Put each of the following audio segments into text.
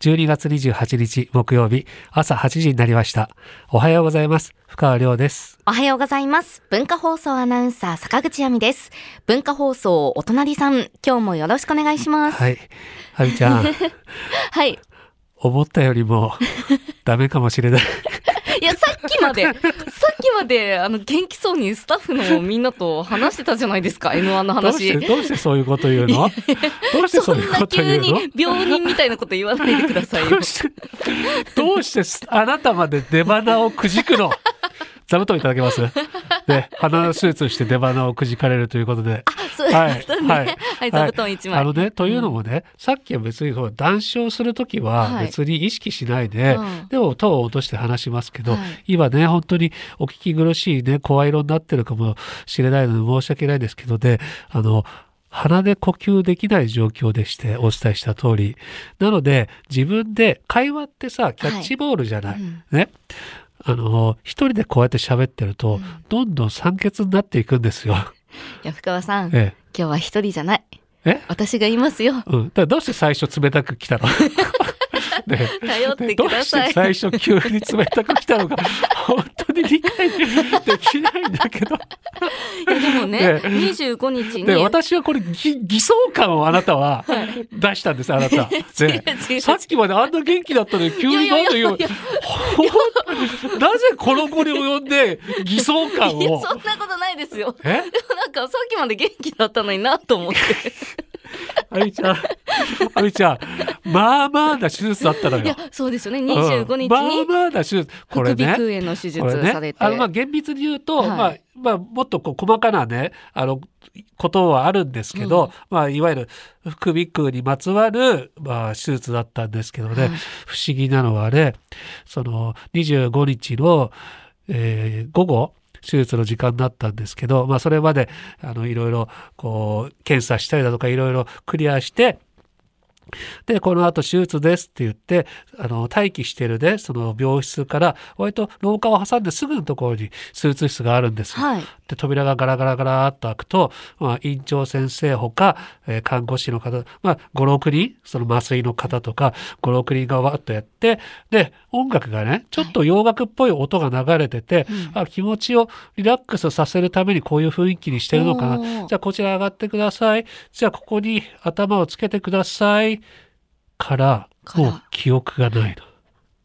12月28日木曜日朝8時になりました。おはようございます。深川亮です。おはようございます。文化放送アナウンサー坂口亜美です。文化放送お隣さん、今日もよろしくお願いします。はい。はみちゃん、はい。思ったよりもダメかもしれない。いや、さっきまで、さっきまで、あの、元気そうにスタッフのみんなと話してたじゃないですか、N1 のどうして、話。どうしてそういうこと言うのどうしてそそういうんこと言うのに病人みたいなこと言わないでくださいよどう。して、どうしてすあなたまで出花をくじくの座布団いただけますで、鼻の手術して出花をくじかれるということで。そうはいですね。はいはい、座布団一枚。あのね、というのもね、さっきは別にこう談笑するときははい別に意識しないで、うんでも頭を落として話しますけど、はい今ね、本当にお聞き苦しいね、声色になってるかもしれないので申し訳ないですけどで、あの、鼻で呼吸できない状況でしてお伝えした通り。なので、自分で、会話ってさ、キャッチボールじゃない。うんね。あの、一人でこうやって喋ってると、うんどんどん酸欠になっていくんですよ。いや、深川さん、え今日は一人じゃない。え。え？私がいますよ。うん。だからどうして最初冷たく来たの？ってどうしください。て最初急に冷たく来たのか、本当に理解できないんだけど。いや、でもね、ええ25日に。で、私はこれ、ぎ偽装感をあなたは出したんです、あなた。さっきまであんな元気だったのに急になんで言ういやいやいやほんなぜこの子に及んで偽装感いや、をそんなことないですよ。え？なんかさっきまで元気だったのになと思って。あみちゃん、あみちゃん、まあまあな手術だったのよ。いや、そうですよね。25日うんまあにまあな手術。これね。副鼻腔炎の手術されて。あのまあ厳密に言うと、はいまあまあもっとこう細かなねあのことはあるんですけど、うんまあいわゆる副鼻腔にまつわるまあ手術だったんですけどね、はい不思議なのはねその25日の、えー午後手術の時間だったんですけど、まあ、それまであのいろいろこう検査したりだとかいろいろクリアしてで、この後手術ですって言って、あの、待機してるね、その病室から、割と廊下を挟んですぐのところに手術室があるんですよ。はい。で、扉がガラガラガラっと開くと、まあ、院長先生ほか、えー看護師の方、まあ、5、6人、その麻酔の方とか、5、6人がわっとやって、で、音楽がね、ちょっと洋楽っぽい音が流れてて、うんあ気持ちをリラックスさせるためにこういう雰囲気にしてるのかな。じゃあ、こちら上がってください。じゃあ、ここに頭をつけてください。から、もう記憶がないの。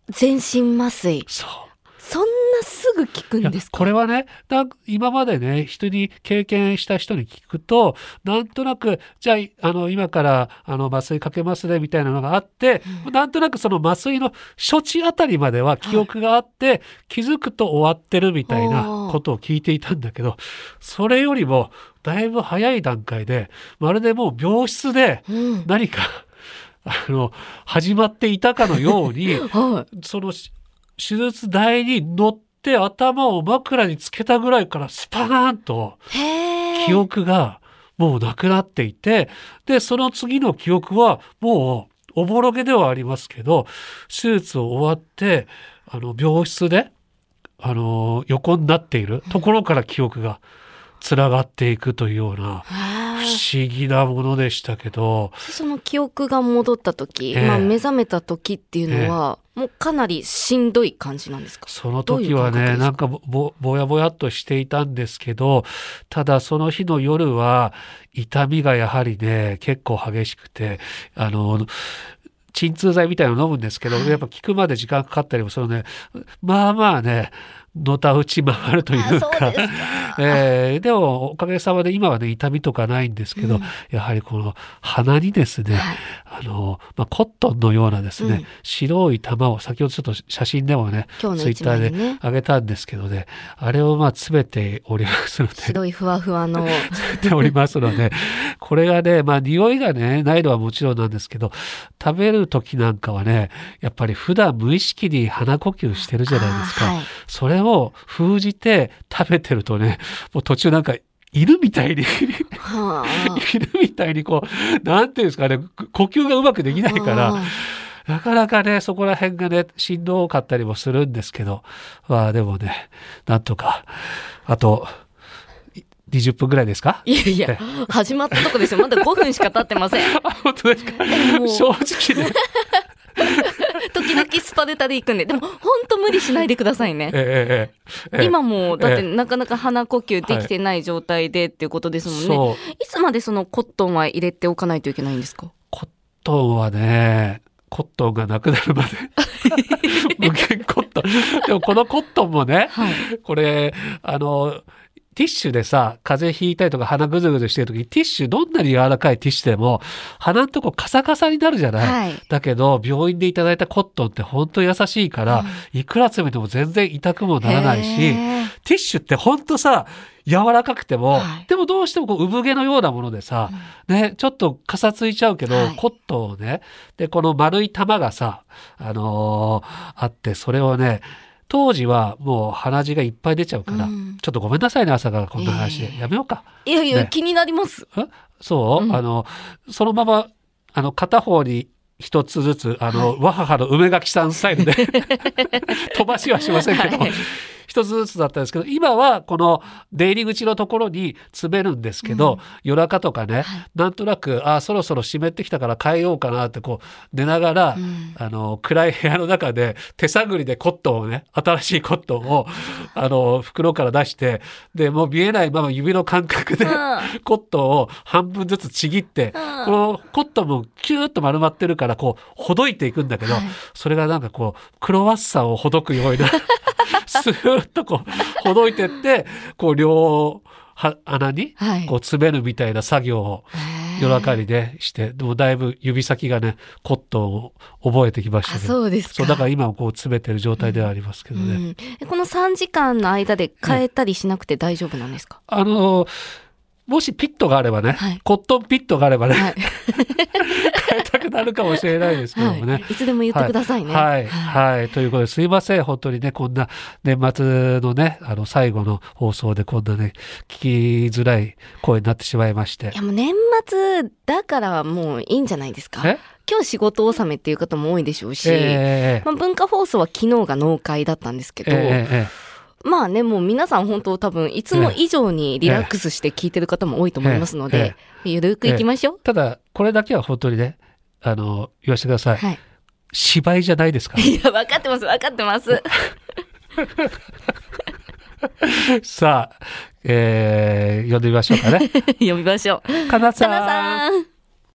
全身麻酔。そう。そんぐ効くんですか？これはね今までね人に経験した人に聞くとなんとなくじゃああの今からあの麻酔かけますねみたいなのがあって、なんとなくその麻酔の処置あたりまでは記憶があって、気づくと終わってるみたいなことを聞いていたんだけどそれよりもだいぶ早い段階でまるでもう病室でうん。何か あの始まっていたかのように はそのし手術台に乗って頭を枕につけたぐらいからスパーンと。記憶がもうなくなっていて、で、その次の記憶はもうおぼろげではありますけど、手術を終わって、あの、病室で、あの、横になっているところから記憶がつながっていくというような、へ不え思議なものでしたけど、その記憶が戻った時、ええ。まあ目覚めた時っていうのは、もうかなりしんどい感じなんですか？その時はね、感覚ですか？なんかぼぼぼやぼやっとしていたんですけど、ただその日の夜は痛みがやはりね、結構激しくて、あの、鎮痛剤みたいなの飲むんですけど、はい。やっぱ効くまで時間かかったりもするので、まあまあね、のたうち回るというか。で。えーでもおかげさまで今はね痛みとかないんですけど、うん。やはりこの鼻にですね、はい。あの、まあ、コットンのようなですね、うん。白い玉を先ほどちょっと写真でもねツイッターで枚にね、あげたんですけどねあれをまあ詰めておりますので。白いふわふわの、ておりますので、これがね、まあ匂いがね、ないのはもちろんなんですけど、食べる時なんかはね、やっぱり普段無意識に鼻呼吸してるじゃないですか。はい。それを封じて食べてるとね、もう途中なんか、犬みたいにはあ。犬みたいにこう、なんていうんですかね、呼吸がうまくできないから、あなかなかね、そこら辺がね、しんどかったりもするんですけど、まあでもね、なんとか、あと、い20分ぐらいですか？ーいやいや、始まったとこですよ。まだ5分しか経ってません。あ本当ですか？正直ね、時々スパルタで行くんで。でも、本当無理しないでくださいね。えええ今も、だってええなかなか鼻呼吸できてない状態でっていうことですもんね。そういつまでそのコットンは入れておかないといけないんですか？コットンはねコットンがなくなるまで 無限コットンでもこのコットンもねはい。これあのティッシュでさ風邪ひいたりとか鼻ぐずぐずしてる時にティッシュどんなに柔らかいティッシュでも鼻のとこカサカサになるじゃない、はい。だけど病院でいただいたコットンって本当優しいから、いくら詰めても全然痛くもならないしティッシュって本当さ柔らかくても、はい。でもどうしてもこう産毛のようなものでさ、ね、ちょっとかさついちゃうけど、はい。コットンをねでこの丸い玉がさ、あのーあってそれをね当時はもう鼻血がいっぱい出ちゃうから、うん。ちょっとごめんなさいね朝からこんな話で、いえいえ。やめようか。いやいや、ね。気になります。そう、うん。あのそのままあの片方に一つずつあの、わははの梅垣さんスタイルで 飛ばしはしませんけど、はい一つずつだったんですけど今はこの出入り口のところに詰めるんですけど、夜中とかね、なんとなくあそろそろ湿ってきたから変えようかなってこう寝ながら、うん。あの暗い部屋の中で手探りでコットンをね新しいコットンを あの袋から出してでもう見えないまま指の感覚で、うん。コットンを半分ずつちぎって、うん。このコットンもキューッと丸まってるからこうほどいていくんだけど、はい。それがなんかこうクロワッサンをほどくような スーッとこうほどいてってこう両は穴にはい。こう詰めるみたいな作業を夜中にねしてでもだいぶ指先がねコットンを覚えてきましたあ、けど。そうですか。そうだから今もこう詰めてる状態ではありますけどね。うん。えこの3時間の間で変えたりしなくて大丈夫なんですか、あのもしピットがあればね、はいコットンピットがあればね、はい。変えたくなるかもしれないですけどもね。はい。いつでも言ってくださいね。はい、はい、ということですいません、本当にね、こんな年末のね、あの最後の放送でこんなね、聞きづらい声になってしまいましてい。やもう年末だからもういいんじゃないですかえ？今日仕事納めっていう方も多いでしょうし、えまあ、文化放送は昨日が納会だったんですけえど、ええまあね、もう皆さん本当多分いつも以上にリラックスして聞いてる方も多いと思いますので、ゆるくいきましょう。ただ、これだけは本当にね、あの、言わせてください。はい。芝居じゃないですから。いや、分かってます、分かってます。さあ、えー、呼んでみましょうかね。呼びましょう。かなさかなさん。